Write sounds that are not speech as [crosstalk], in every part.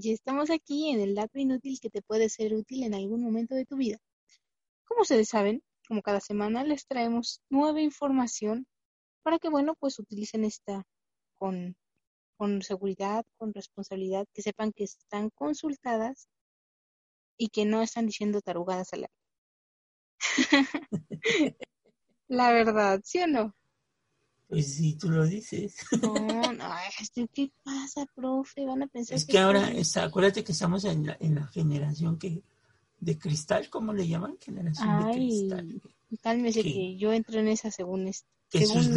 y estamos aquí en el dato inútil que te puede ser útil en algún momento de tu vida. Como ustedes saben, como cada semana les traemos nueva información para que, bueno, pues utilicen esta con, con seguridad, con responsabilidad, que sepan que están consultadas y que no están diciendo tarugadas al aire. [laughs] La verdad, ¿sí o no? Pues sí, tú lo dices. No, no, ¿qué pasa, profe? Van a pensar es que, ahora, acuérdate que estamos en la, en la generación que de cristal, ¿cómo le llaman? Generación de cristal. Cálmese que, que yo entro en esa según esto. Que sus,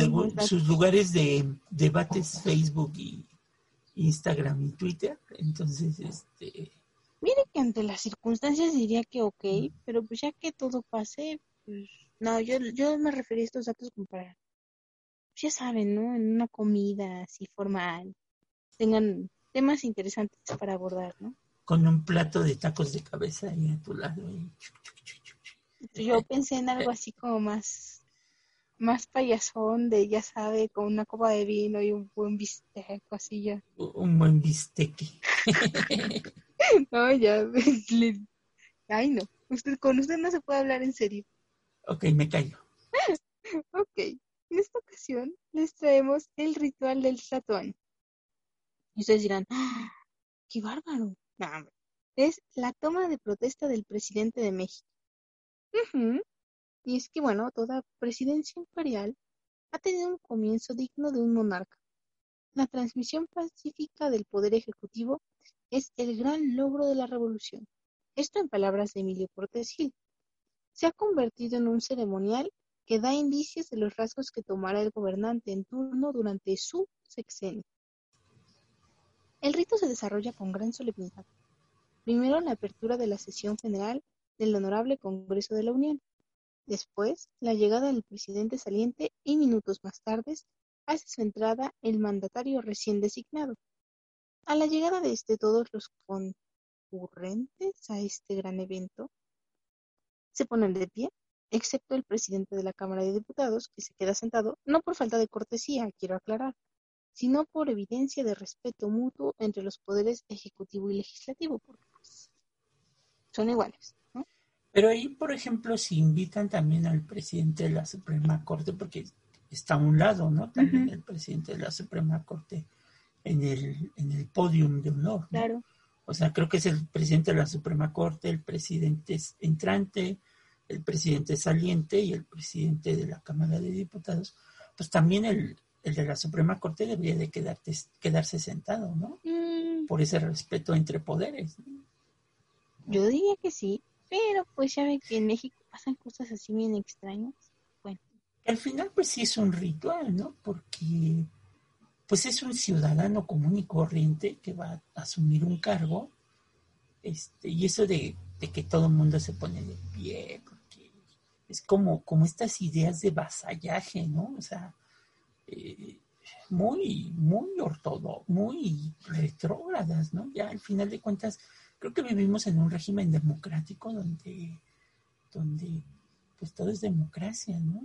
sus, lugares de debates Facebook y Instagram y Twitter, entonces, este... Mire que ante las circunstancias diría que ok, pero pues ya que todo pase, pues no, yo, yo me refería a estos datos como para ya saben, ¿no? En una comida así formal, tengan temas interesantes para abordar, ¿no? Con un plato de tacos de cabeza ahí a tu lado. Yo pensé en algo así como más, más payasón, de ya sabe, con una copa de vino y un buen bistec, así ya. Un buen bistec. [laughs] no, ya, [laughs] ay no, usted, con usted no se puede hablar en serio. Ok, me callo. [laughs] ok. En esta ocasión les traemos el ritual del Tlatoani. Y ustedes dirán, ¡Ah! ¡qué bárbaro! es la toma de protesta del presidente de México. Y es que, bueno, toda presidencia imperial ha tenido un comienzo digno de un monarca. La transmisión pacífica del poder ejecutivo es el gran logro de la revolución. Esto en palabras de Emilio Cortés Gil. Se ha convertido en un ceremonial que da indicios de los rasgos que tomará el gobernante en turno durante su sexenio. El rito se desarrolla con gran solemnidad. Primero la apertura de la sesión general del Honorable Congreso de la Unión. Después, la llegada del presidente saliente y minutos más tarde hace su entrada el mandatario recién designado. A la llegada de este todos los concurrentes a este gran evento se ponen de pie excepto el presidente de la Cámara de Diputados, que se queda sentado, no por falta de cortesía, quiero aclarar, sino por evidencia de respeto mutuo entre los poderes ejecutivo y legislativo, porque pues, son iguales. ¿no? Pero ahí, por ejemplo, si invitan también al presidente de la Suprema Corte, porque está a un lado, ¿no? También el presidente de la Suprema Corte en el, en el podium de honor. Claro. O sea, creo que es el presidente de la Suprema Corte, el presidente entrante, el presidente saliente y el presidente de la Cámara de Diputados, pues también el, de la Suprema Corte debería de quedarte, quedarse sentado, ¿no? Mm. Por ese respeto entre poderes. Yo diría que sí, pero pues ya ve que en México pasan cosas así bien extrañas. Bueno. Al final pues sí es un ritual, ¿no? Porque pues es un ciudadano común y corriente que va a asumir un cargo, este, y eso de, de que todo el mundo se pone de pie, es como, como estas ideas de vasallaje, ¿no? O sea, eh, muy, muy ortodoxo, muy retrógradas, ¿no? Ya al final de cuentas, creo que vivimos en un régimen democrático donde, donde pues todo es democracia, ¿no?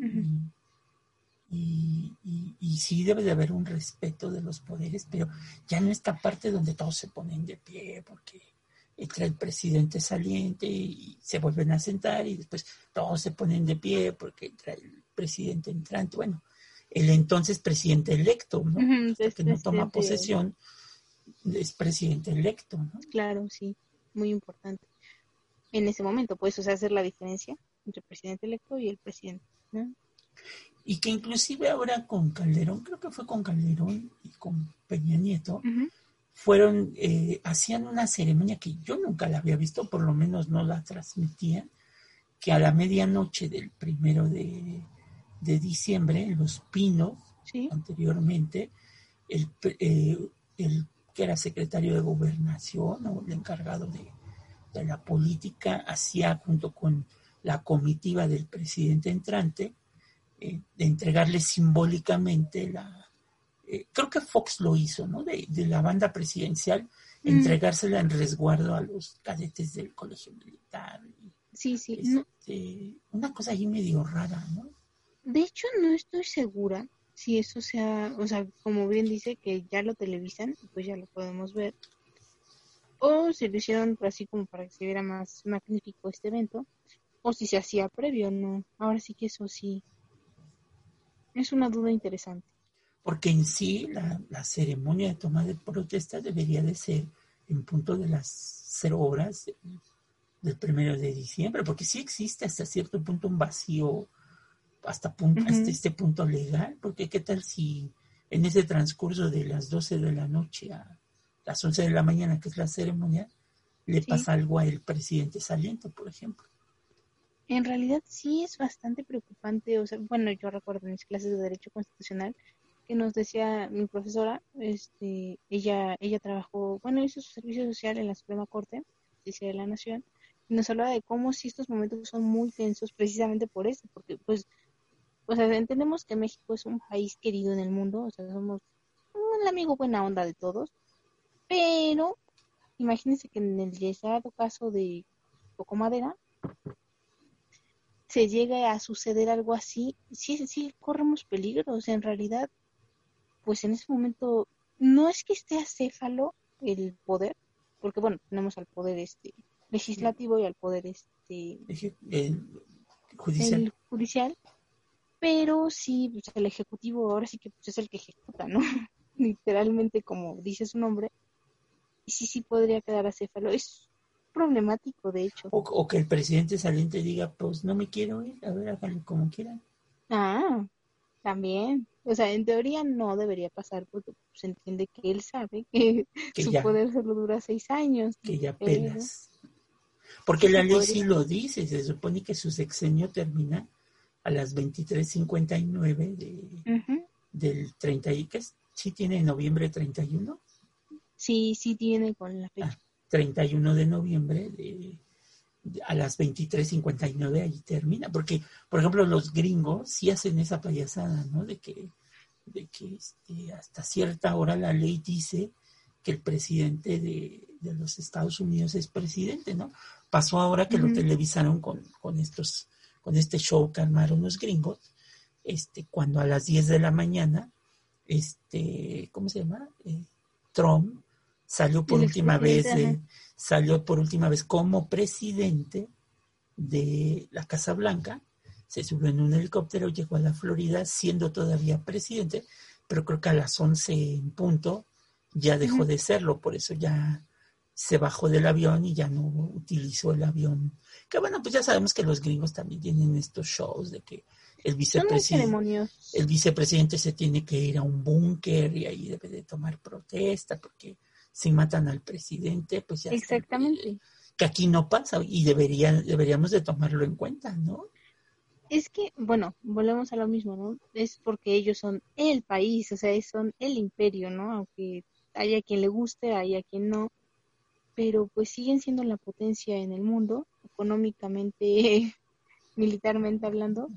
y, y, sí debe de haber un respeto de los poderes, pero ya no esta parte donde todos se ponen de pie porque entra el presidente saliente y se vuelven a sentar y después todos se ponen de pie porque entra el presidente entrante. Bueno, el entonces presidente electo, ¿no? que no toma posesión, es presidente electo, ¿no? Claro, sí, muy importante. En ese momento, pues, o sea, hacer la diferencia entre el presidente electo y el presidente, Y que inclusive ahora con Calderón, creo que fue con Calderón y con Peña Nieto, fueron, eh, hacían una ceremonia que yo nunca la había visto, por lo menos no la transmitían, que a la medianoche del primero de, diciembre, en Los Pinos, anteriormente, el, eh, el, que era secretario de gobernación o el encargado de, la política hacía junto con la comitiva del presidente entrante eh, de entregarle simbólicamente la, eh, creo que Fox lo hizo, ¿no? De, la banda presidencial, mm. entregársela en resguardo a los cadetes del colegio militar. Sí, sí. Este, una cosa ahí medio rara, ¿no? De hecho, no estoy segura si eso sea, o sea, como bien dice que ya lo televisan, pues ya lo podemos ver. o si lo hicieron así como para que se viera más magnífico este evento, o si se hacía previo, no. Ahora sí que eso sí es una duda interesante. Porque en sí la, la ceremonia de toma de protesta debería de ser en punto de las cero horas del primero de diciembre, porque sí existe hasta cierto punto un vacío, hasta, punto, hasta este punto legal, porque qué tal si en ese transcurso de las 12 de la noche a las 11 de la mañana, que es la ceremonia, le pasa algo al presidente saliente, por ejemplo. En realidad sí es bastante preocupante, o sea, bueno, yo recuerdo en mis clases de Derecho Constitucional que nos decía mi profesora, este, ella, ella trabajó, bueno, hizo su servicio social en la Suprema Corte, Justicia de la Nación, y nos hablaba de cómo si estos momentos son muy tensos precisamente por eso, porque pues, o sea, entendemos que México es un país querido en el mundo, o sea, somos un amigo buena onda de todos, pero imagínense que en el deseado caso de Poco Madera, se llega a suceder algo así, sí, sí corremos peligros. En realidad, pues en ese momento no es que esté acéfalo el poder, porque bueno, tenemos al poder este legislativo y al poder este judicial. judicial, pero sí, pues, el ejecutivo ahora sí que pues, es el que ejecuta, ¿no? [laughs] Literalmente como dice su nombre, y sí, sí podría quedar acéfalo. Es problemático, de hecho. O, que el presidente saliente diga, pues no me quiero ir, a ver, háganlo como quieran. Ah, también. O sea, en teoría no debería pasar porque se entiende que él sabe que, [laughs] su poder solo dura seis años. Que ya pelas. Porque la ley sí lo dice, se supone que su sexenio termina a las 23.59 de, del 30 y que sí tiene noviembre 31. Sí, sí tiene con la fecha. 31 ah, de noviembre de, a las 23.59 ahí termina, porque, por ejemplo, los gringos sí hacen esa payasada, ¿no? De que, de que este, hasta cierta hora la ley dice que el presidente de, los Estados Unidos es presidente, ¿no? Pasó ahora que lo televisaron con, con, estos, con este show que armaron los gringos, este, cuando a las 10 de la mañana, este, ¿cómo se llama? Eh, Trump salió por última vez, salió por última vez como presidente de la Casa Blanca, se subió en un helicóptero, llegó a la Florida siendo todavía presidente, pero creo que a las 11 en punto ya dejó de serlo, por eso ya se bajó del avión y ya no utilizó el avión. Que bueno, pues ya sabemos que los gringos también tienen estos shows de que el vicepresidente, el vicepresidente se tiene que ir a un búnker y ahí debe de tomar protesta porque si matan al presidente, pues ya Exactamente. que aquí no pasa y debería, deberíamos de tomarlo en cuenta, ¿no? Es que, bueno, volvemos a lo mismo, ¿no? Es porque ellos son el país, o sea, son el imperio, ¿no? Aunque haya quien le guste, haya quien no, pero pues siguen siendo la potencia en el mundo, económicamente, [laughs] militarmente hablando.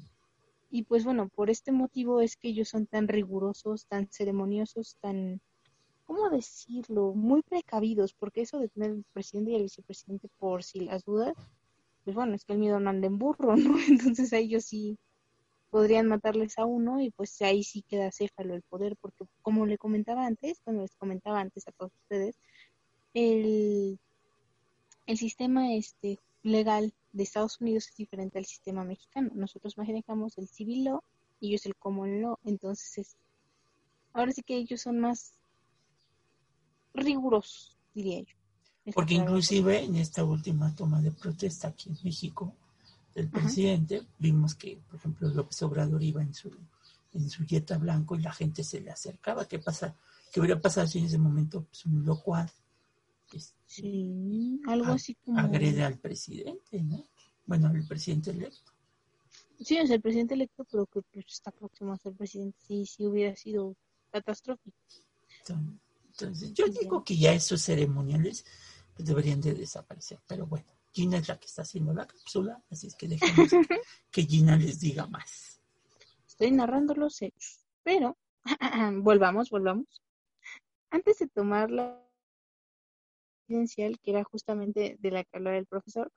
Y pues bueno, por este motivo es que ellos son tan rigurosos, tan ceremoniosos, tan ¿cómo decirlo? Muy precavidos, porque eso de tener el presidente y el vicepresidente por si las dudas, pues bueno, es que el miedo no anda en burro, [laughs] ¿no? Entonces a ellos sí podrían matarles a uno y pues ahí sí queda céfalo el poder, porque como le comentaba antes, cuando les comentaba antes a todos ustedes, el, el sistema este legal de Estados Unidos es diferente al sistema mexicano. Nosotros manejamos el civil law y ellos el common law, entonces es, ahora sí que ellos son más rigurosos, diría yo. Porque inclusive en esta última toma de protesta aquí en México del presidente, vimos que, por ejemplo, López Obrador iba en su, en su yeta blanco y la gente se le acercaba. ¿Qué pasa? ¿Qué hubiera pasado si en ese momento pues, un locuaz este, sí, algo así como... agrede al presidente, ¿no? Bueno, al presidente electo. Sí, es el presidente electo, pero que pues, está próximo a ser presidente, sí, sí hubiera sido catastrófico. Entonces, yo digo que ya esos ceremoniales pues, deberían de desaparecer, pero bueno, Gina es la que está haciendo la cápsula, así es que dejemos [laughs] que Gina les diga más. Estoy narrando los hechos, pero [clears throat] volvamos, volvamos. Antes de tomar la presidencial, que era justamente de la que hablaba el profesor,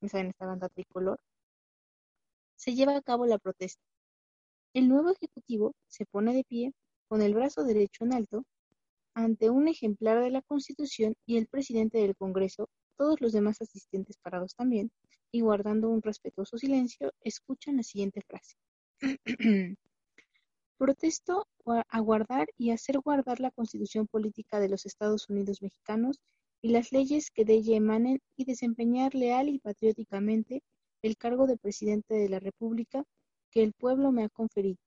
en esta banda tricolor, se lleva a cabo la protesta. El nuevo ejecutivo se pone de pie con el brazo derecho en alto ante un ejemplar de la Constitución y el presidente del Congreso, todos los demás asistentes parados también, y guardando un respetuoso silencio, escuchan la siguiente frase. [clears throat] Protesto a guardar y hacer guardar la Constitución Política de los Estados Unidos Mexicanos y las leyes que de ella emanen y desempeñar leal y patrióticamente el cargo de Presidente de la República que el pueblo me ha conferido,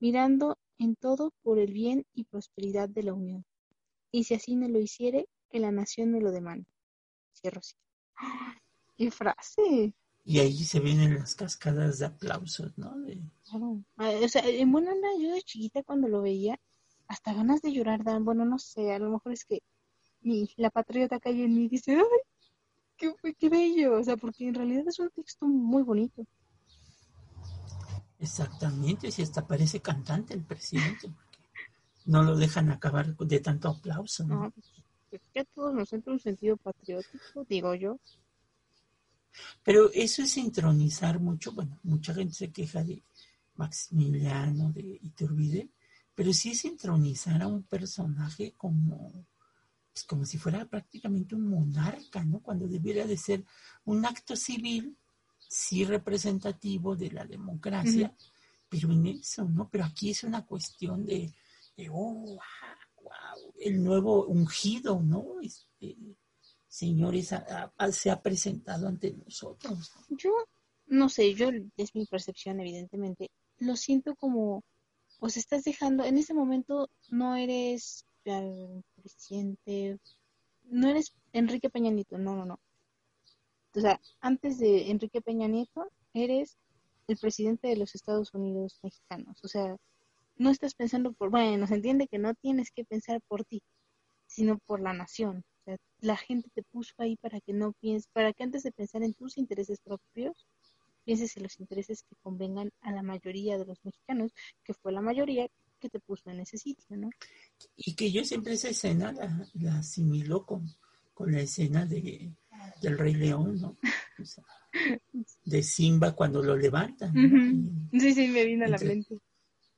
mirando en todo por el bien y prosperidad de la Unión. Y si así no lo hiciere, que la nación me lo demande. Cierro así. [gasps] ¡Qué frase! Y ahí se vienen las cascadas de aplausos, ¿no? Claro. Ah, o sea, en buena onda, yo de chiquita cuando lo veía, hasta ganas de llorar dan, bueno, no sé, a lo mejor es que mi, la patriota cae en mí y dice, ¡ay! Qué, qué bello! O sea, porque en realidad es un texto muy bonito. Exactamente, si hasta parece cantante el presidente, porque no lo dejan acabar de tanto aplauso. ¿no? pues, es que a todos nos entra un sentido patriótico, digo yo. Pero eso es intronizar mucho, bueno, mucha gente se queja de Maximiliano, de Iturbide, pero sí es intronizar a un personaje como, pues como si fuera prácticamente un monarca, ¿no? Cuando debiera de ser un acto civil sí representativo de la democracia, pero en eso, ¿no? Pero aquí es una cuestión de, de oh, wow, el nuevo ungido, ¿no? Este, señores, se ha presentado ante nosotros. Yo, no sé, yo, es mi percepción, evidentemente, lo siento como, os estás dejando, en ese momento no eres el presidente, no eres Enrique Peña Nieto, no, no, no o sea, antes de Enrique Peña Nieto, eres el presidente de los Estados Unidos mexicanos. O sea, no estás pensando por, bueno, se entiende que no tienes que pensar por ti, sino por la nación. O sea, la gente te puso ahí para que no pienses, para que antes de pensar en tus intereses propios, pienses en los intereses que convengan a la mayoría de los mexicanos, que fue la mayoría que te puso en ese sitio, ¿no? Y que yo siempre esa escena la, asimilo con, con la escena de del Rey León, ¿no? [laughs] de Simba cuando lo levantan. Sí, sí, me vino a la mente.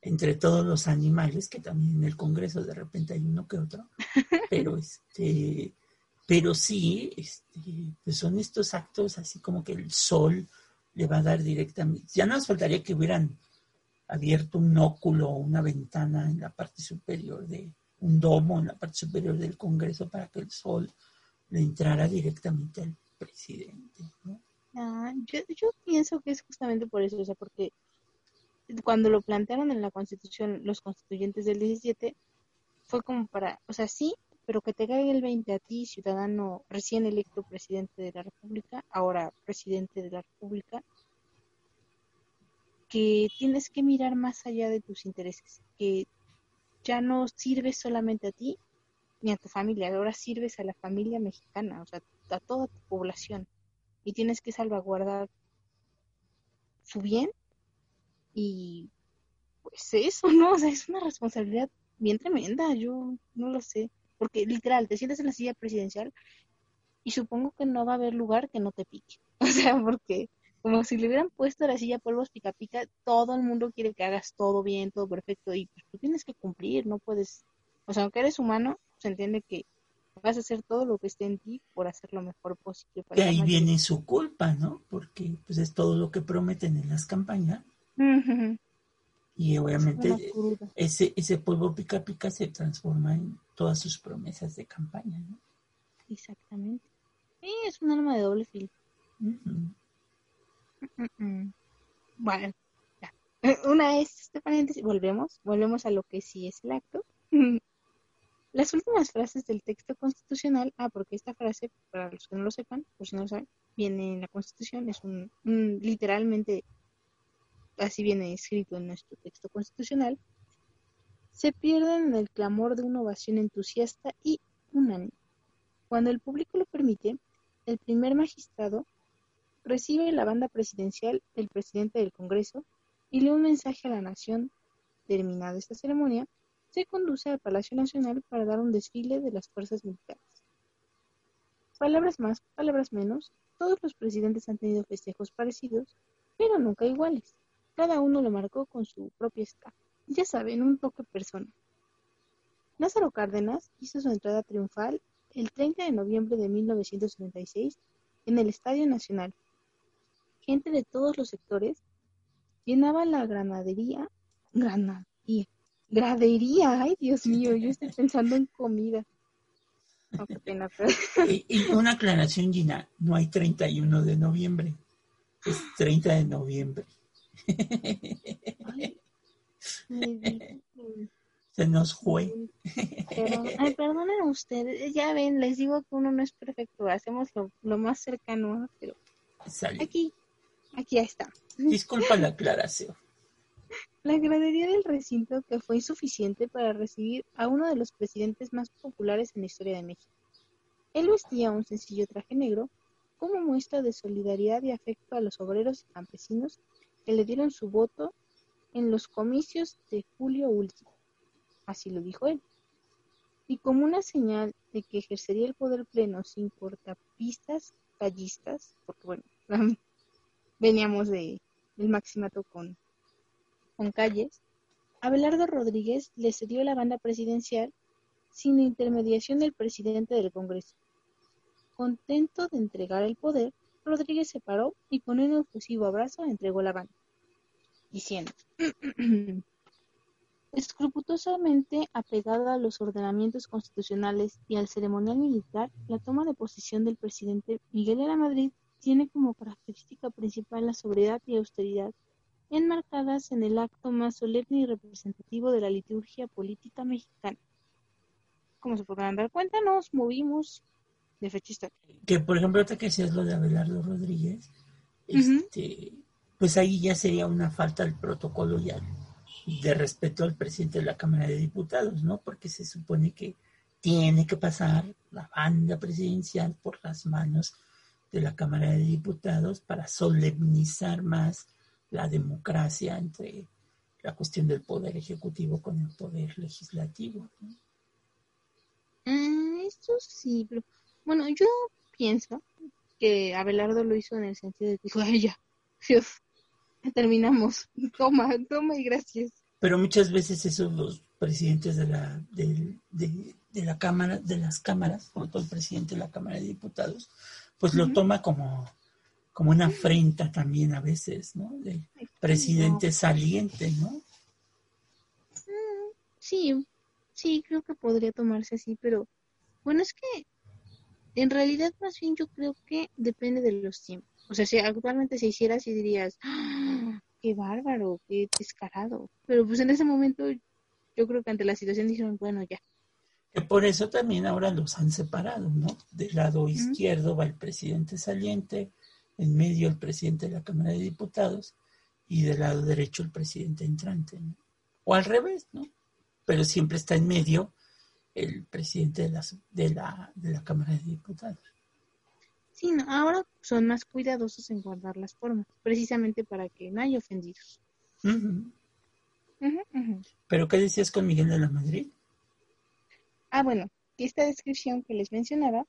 Entre todos los animales, que también en el Congreso de repente hay uno que otro, [laughs] pero este, pero sí, este, pues son estos actos así como que el sol le va a dar directamente. Ya no nos faltaría que hubieran abierto un óculo o una ventana en la parte superior de un domo en la parte superior del Congreso para que el sol le entrara directamente al presidente. Ah, yo, yo pienso que es justamente por eso, o sea, porque cuando lo plantearon en la Constitución los constituyentes del 17, fue como para, o sea, sí, pero que te caiga el 20 a ti, ciudadano recién electo presidente de la República, ahora presidente de la República, que tienes que mirar más allá de tus intereses, que ya no sirves solamente a ti, ni a tu familia, ahora sirves a la familia mexicana, o sea, a toda tu población y tienes que salvaguardar su bien y pues eso, ¿no? O sea, es una responsabilidad bien tremenda, yo no lo sé, porque literal, te sientes en la silla presidencial y supongo que no va a haber lugar que no te pique, [laughs] o sea, porque como si le hubieran puesto la silla polvos pica pica, todo el mundo quiere que hagas todo bien, todo perfecto y pues, tú tienes que cumplir, no puedes, o sea, aunque eres humano, se entiende que vas a hacer todo lo que esté en ti por hacer lo mejor posible. Para ahí viene su culpa, ¿no? Porque pues es todo lo que prometen en las campañas. Y obviamente ese, ese polvo pica pica se transforma en todas sus promesas de campaña, ¿no? Exactamente. Sí, es un arma de doble filo. Bueno, ya. [laughs] Una vez, este paréntesis, volvemos, volvemos a lo que sí es el acto. [laughs] Las últimas frases del texto constitucional, ah, porque esta frase, para los que no lo sepan, por si no lo saben, viene en la Constitución, es un, literalmente, así viene escrito en nuestro texto constitucional, se pierden en el clamor de una ovación entusiasta y unánime. Cuando el público lo permite, el primer magistrado recibe la banda presidencial del presidente del Congreso y lee un mensaje a la nación. Terminada esta ceremonia, se conduce al Palacio Nacional para dar un desfile de las fuerzas militares. Palabras más, palabras menos, todos los presidentes han tenido festejos parecidos, pero nunca iguales. Cada uno lo marcó con su propia escala. Ya saben, un toque personal. Lázaro Cárdenas hizo su entrada triunfal el 30 de noviembre de 1936 en el Estadio Nacional. Gente de todos los sectores llenaba la granadería, granadería, gradería, ay Dios mío, yo estoy pensando en comida. No, qué pena, y, una aclaración, Gina, no hay 31 de noviembre, es 30 de noviembre. Se nos fue. ay, perdonen ustedes, ya ven, les digo que uno no es perfecto, hacemos lo, más cercano, pero aquí, aquí está. Disculpa la aclaración. La gradería del recinto que fue insuficiente para recibir a uno de los presidentes más populares en la historia de México. Él vestía un sencillo traje negro como muestra de solidaridad y afecto a los obreros y campesinos que le dieron su voto en los comicios de julio último. Así lo dijo él. Y como una señal de que ejercería el poder pleno sin cortapistas callistas, porque bueno, [laughs] veníamos de, del maximato con Calles, Abelardo Rodríguez le cedió la banda presidencial sin intermediación del presidente del Congreso. Contento de entregar el poder, Rodríguez se paró y con un efusivo abrazo entregó la banda, diciendo, [clears throat] escrupulosamente apegada a los ordenamientos constitucionales y al ceremonial militar, la toma de posición del presidente Miguel de la Madrid tiene como característica principal la sobriedad y austeridad enmarcadas en el acto más solemne y representativo de la liturgia política mexicana. Como se podrán dar cuenta, nos movimos de fecha histórica. Que, por ejemplo, ahorita que decías lo de Abelardo Rodríguez, este, pues ahí ya sería una falta del protocolo ya de respeto al presidente de la Cámara de Diputados, ¿no? Porque se supone que tiene que pasar la banda presidencial por las manos de la Cámara de Diputados para solemnizar más la democracia entre la cuestión del poder ejecutivo con el poder legislativo. Mm, esto sí, pero bueno, yo pienso que Abelardo lo hizo en el sentido de que dijo, ay, ya, terminamos, toma, toma y gracias. Pero muchas veces esos los presidentes de la, de, de, la Cámara, de las cámaras, como todo el presidente de la Cámara de Diputados, pues lo toma como como una afrenta también a veces, ¿no? Del presidente saliente, ¿no? Mm, sí, sí, creo que podría tomarse así, pero bueno, es que en realidad más bien yo creo que depende de los tiempos. O sea, si actualmente se hiciera así dirías, ¡Ah, qué bárbaro, qué descarado. Pero pues en ese momento yo creo que ante la situación dijeron, bueno, ya. Que por eso también ahora los han separado, ¿no? Del lado izquierdo va el presidente saliente, en medio el presidente de la Cámara de Diputados y del lado derecho el presidente entrante. O al revés, ¿no? Pero siempre está en medio el presidente de la, de la, de la Cámara de Diputados. Sí, ahora son más cuidadosos en guardar las formas, precisamente para que no haya ofendidos. ¿Pero qué decías con Miguel de la Madrid? Ah, bueno, esta descripción que les mencionaba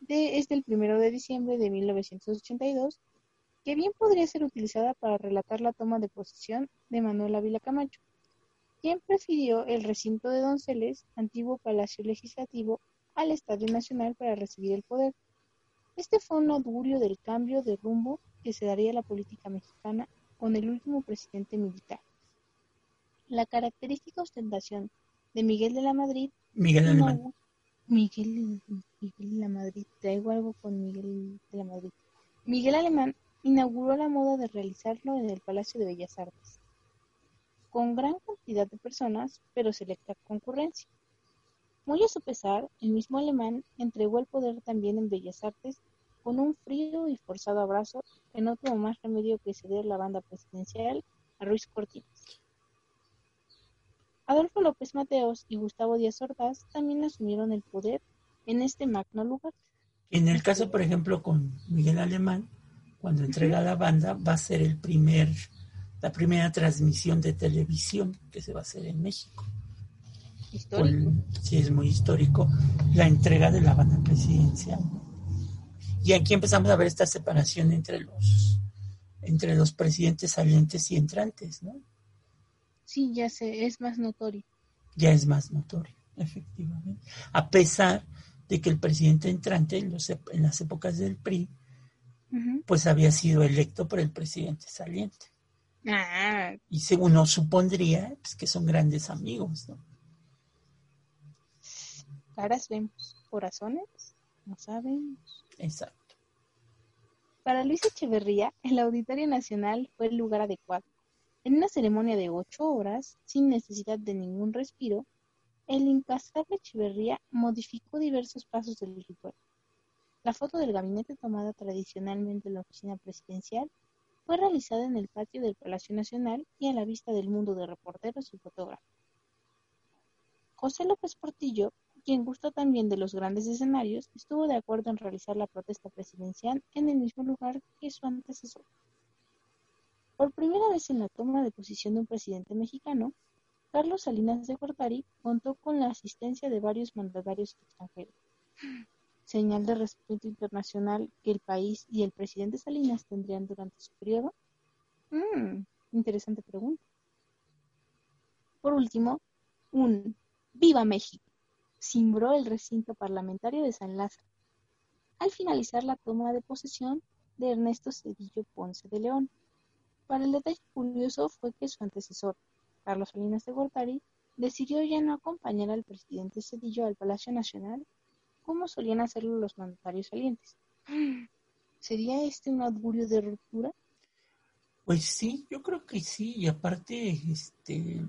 de, es del primero de diciembre de 1982, que bien podría ser utilizada para relatar la toma de posesión de Manuel Ávila Camacho, quien prefirió el recinto de Donceles, antiguo palacio legislativo, al Estadio Nacional para recibir el poder. Este fue un augurio del cambio de rumbo que se daría a la política mexicana con el último presidente militar. La característica ostentación de Miguel de la Madrid Miguel. Miguel, Miguel de la Madrid, traigo algo con Miguel de la Madrid. Miguel Alemán inauguró la moda de realizarlo en el Palacio de Bellas Artes, con gran cantidad de personas, pero selecta concurrencia. Muy a su pesar, el mismo alemán entregó el poder también en Bellas Artes con un frío y forzado abrazo que no tuvo más remedio que ceder la banda presidencial a Ruiz Cortines. Adolfo López Mateos y Gustavo Díaz Ordaz también asumieron el poder en este magno lugar. En el caso, por ejemplo, con Miguel Alemán, cuando entrega la banda, va a ser el primer, la primera transmisión de televisión que se va a hacer en México. Histórico. sí, es muy histórico, la entrega de la banda presidencial. Y aquí empezamos a ver esta separación entre los, entre los presidentes salientes y entrantes, ¿no? Sí, ya sé, es más notorio. Ya es más notorio. Efectivamente. A pesar de que el presidente entrante en, en las épocas del PRI, pues había sido electo por el presidente saliente. Ah. Y según uno supondría pues, que son grandes amigos, ¿no? Caras vemos, corazones no sabemos. Exacto. Para Luis Echeverría, el Auditorio Nacional fue el lugar adecuado. En una ceremonia de ocho horas, sin necesidad de ningún respiro, el incasable Echeverría modificó diversos pasos del ritual. La foto del gabinete tomada tradicionalmente en la oficina presidencial fue realizada en el patio del Palacio Nacional y a la vista del mundo de reporteros y fotógrafos. José López Portillo, quien gustó también de los grandes escenarios, estuvo de acuerdo en realizar la protesta presidencial en el mismo lugar que su antecesor. Por primera vez en la toma de posición de un presidente mexicano, Carlos Salinas de Gortari contó con la asistencia de varios mandatarios extranjeros. Señal de respeto internacional que el país y el presidente Salinas tendrían durante su periodo. Mm, interesante pregunta. Por último, un ¡Viva México! cimbró el recinto parlamentario de San Lázaro, al finalizar la toma de posesión de Ernesto Cedillo Ponce de León. Para el detalle curioso fue que su antecesor, Carlos Salinas de Gortari, decidió ya no acompañar al presidente Cedillo al Palacio Nacional como solían hacerlo los mandatarios salientes. ¿Sería este un augurio de ruptura? Pues sí, yo creo que sí, y aparte, este,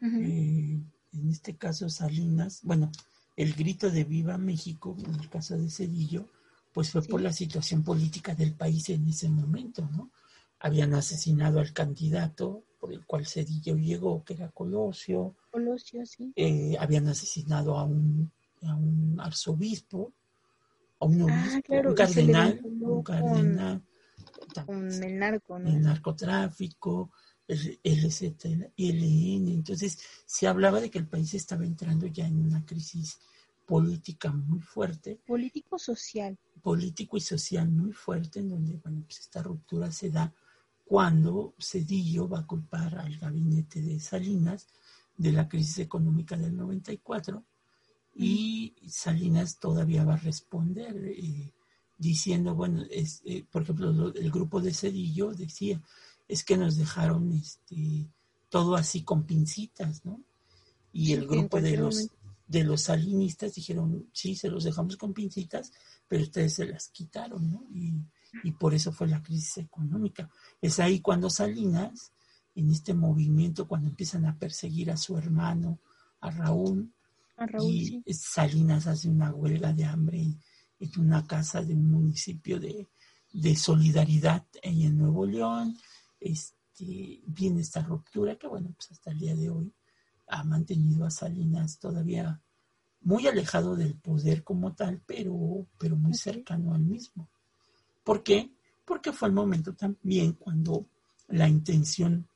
eh, en este caso Salinas, bueno, el grito de Viva México, en el caso de Cedillo, pues fue por la situación política del país en ese momento, ¿no? Habían asesinado al candidato por el cual Cedillo llegó, que era Colosio. Colosio, sí. Eh, habían asesinado a un, a un arzobispo, a un ah, obispo, un cardenal, un cardenal. Con, el narco, ¿no? El narcotráfico, el LN. Entonces, se hablaba de que el país estaba entrando ya en una crisis política muy fuerte. Político-social. Político y social muy fuerte, en donde, bueno, pues esta ruptura se da cuando Cedillo va a culpar al gabinete de Salinas de la crisis económica del 94 y Salinas todavía va a responder eh, diciendo, bueno, es, eh, por ejemplo, el grupo de Cedillo decía, es que nos dejaron este, todo así con pincitas, ¿no? Y el grupo de los, de los salinistas dijeron, sí, se los dejamos con pincitas, pero ustedes se las quitaron, ¿no? Y, y por eso fue la crisis económica. Es ahí cuando Salinas, en este movimiento, cuando empiezan a perseguir a su hermano, a Raúl, y Salinas hace una huelga de hambre en una casa de un municipio de, solidaridad en Nuevo León. Este, viene esta ruptura que, bueno, pues hasta el día de hoy ha mantenido a Salinas todavía muy alejado del poder como tal, pero, pero muy cercano al mismo. ¿Por qué? Porque fue el momento también cuando la intención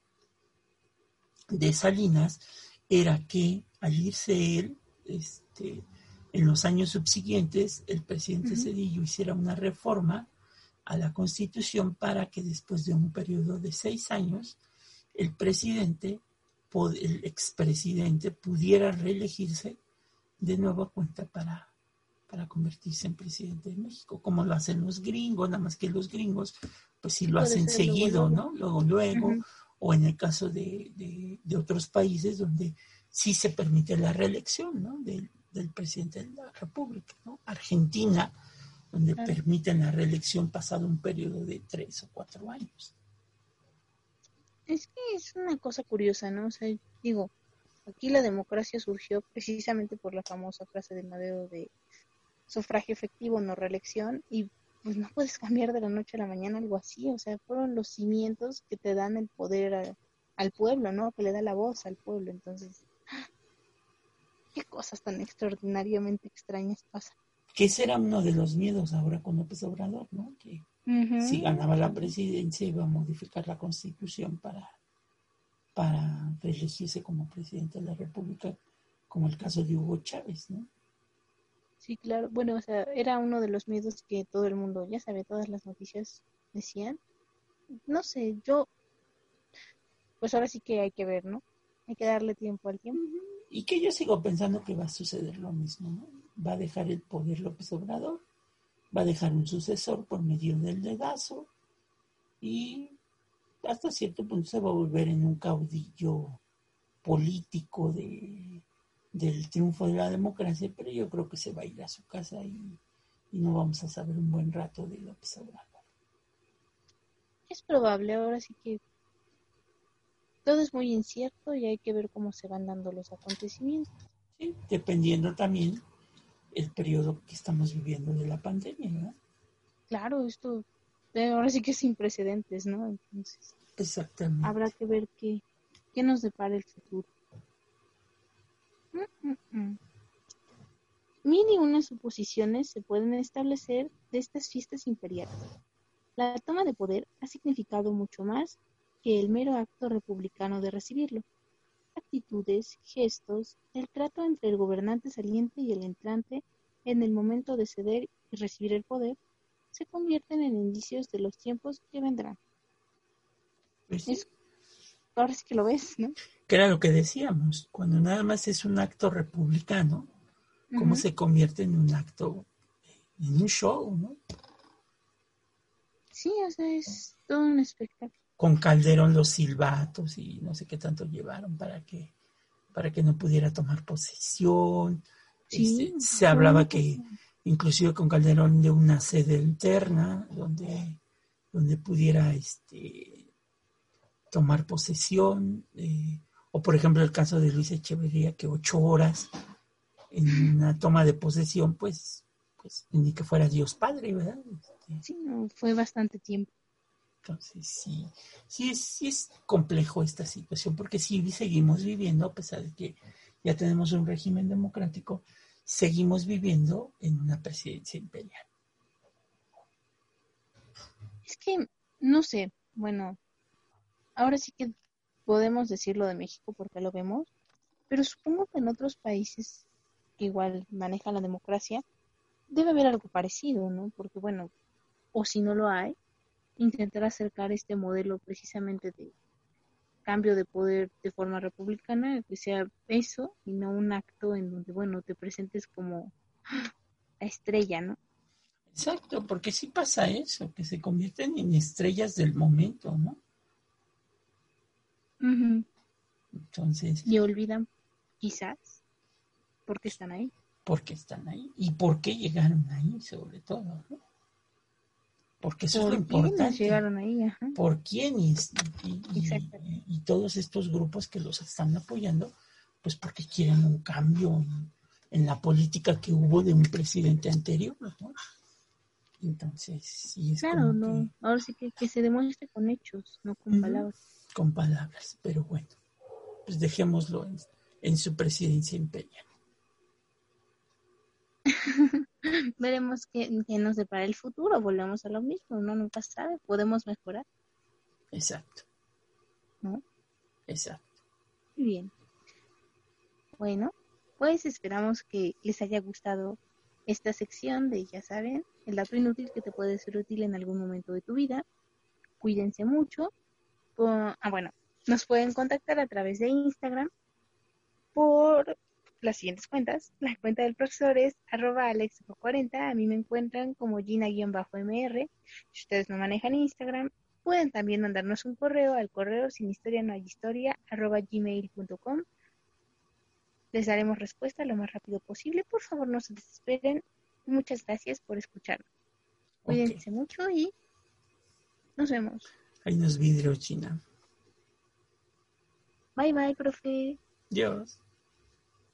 de Salinas era que al irse él, este, en los años subsiguientes, el presidente Cedillo hiciera una reforma a la Constitución para que después de un periodo de seis años, el presidente, el expresidente, pudiera reelegirse de nueva cuenta para para convertirse en presidente de México, como lo hacen los gringos, nada más que los gringos, pues sí lo hacen seguido, ¿no? Luego, luego, o en el caso de, de, otros países donde sí se permite la reelección, ¿no? Del, presidente de la República, ¿no? Argentina, donde permiten la reelección pasado un periodo de tres o cuatro años. Es que es una cosa curiosa, ¿no? O sea, digo, aquí la democracia surgió precisamente por la famosa frase de Madero de sufragio efectivo, no reelección, y pues no puedes cambiar de la noche a la mañana algo así, o sea, fueron los cimientos que te dan el poder al pueblo, ¿no? Que le da la voz al pueblo, entonces, [gasps] qué cosas tan extraordinariamente extrañas pasan. Que ese era uno de los miedos ahora con López Obrador, ¿no? Que si ganaba la presidencia iba a modificar la constitución para, para reelegirse como presidente de la República, como el caso de Hugo Chávez, ¿no? Sí, claro. Bueno, o sea, era uno de los miedos que todo el mundo, ya sabe, todas las noticias decían. No sé, yo, pues ahora sí que hay que ver, ¿no? Hay que darle tiempo al tiempo. Y que yo sigo pensando que va a suceder lo mismo, ¿no? Va a dejar el poder López Obrador, va a dejar un sucesor por medio del dedazo y hasta cierto punto se va a volver en un caudillo político de, del triunfo de la democracia, pero yo creo que se va a ir a su casa y, y no vamos a saber un buen rato de López Obrador. Es probable, ahora sí que todo es muy incierto y hay que ver cómo se van dando los acontecimientos. Sí, dependiendo también el periodo que estamos viviendo de la pandemia, ¿verdad? Claro, esto eh, ahora sí que es sin precedentes, ¿no? Entonces, Exactamente. habrá que ver qué, qué nos depara el futuro. Mil y unas suposiciones se pueden establecer de estas fiestas imperiales. La toma de poder ha significado mucho más que el mero acto republicano de recibirlo. Actitudes, gestos, el trato entre el gobernante saliente y el entrante en el momento de ceder y recibir el poder, se convierten en indicios de los tiempos que vendrán. Pues sí, Es- ahora sí que lo ves, ¿no? Que era lo que decíamos, cuando nada más es un acto republicano, cómo se convierte en un acto, en un show, ¿no? Sí, o sea, es todo un espectáculo. Con Calderón los silbatos y no sé qué tanto llevaron para que, para que no pudiera tomar posesión. Sí, Este, se hablaba que inclusive con Calderón de una sede alterna donde, donde pudiera este, tomar posesión. eh, o por ejemplo el caso de Luis Echeverría, que ocho horas en una toma de posesión, pues, pues ni que fuera Dios Padre, ¿verdad? Este, Sí, no, fue bastante tiempo. entonces sí, sí es, sí es complejo esta situación, porque sí seguimos viviendo, a pesar de que ya tenemos un régimen democrático, seguimos viviendo en una presidencia imperial. Es que, no sé, bueno, ahora sí que podemos decirlo de México porque lo vemos, pero supongo que en otros países que igual manejan la democracia, debe haber algo parecido, ¿no? Porque, bueno, o si no lo hay, intentar acercar este modelo precisamente de cambio de poder de forma republicana, que sea eso y no un acto en donde, bueno, te presentes como la [gasps] estrella, ¿no? Exacto, porque sí pasa eso, que se convierten en estrellas del momento, ¿no? Ujú. Entonces, Y olvidan, quizás, por qué están ahí. ¿por qué están ahí? ¿Y por qué llegaron ahí, sobre todo, ¿no? Porque eso es lo ¿Por importante. llegaron ahí? Ajá. por quién y, y- y- todos estos grupos que los están apoyando, pues porque quieren un cambio en, en la política que hubo de un presidente anterior, ¿no? Entonces, sí es Claro, no. que Ahora sí que, que se demuestre con hechos, no con palabras. con palabras, pero bueno, pues dejémoslo en, en su presidencia imperial. [laughs] Veremos qué, qué nos depara el futuro. Volvemos a lo mismo, uno nunca sabe. Podemos mejorar. Exacto. ¿No? Exacto. Muy bien. Bueno, pues esperamos que les haya gustado esta sección de, ya saben, el dato inútil que te puede ser útil en algún momento de tu vida. Cuídense mucho. Ah, bueno, nos pueden contactar a través de Instagram por las siguientes cuentas. La cuenta del profesor es arroba alex40. A mí me encuentran como gina-mr. Si ustedes no manejan Instagram, pueden también mandarnos un correo al correo sin historia no hay historia arroba gmail.com. Les daremos respuesta lo más rápido posible. Por favor, no se desesperen. Muchas gracias por escucharnos. Cuídense mucho y nos vemos. Hay unos vidrios, China. Bye bye, profe. Dios.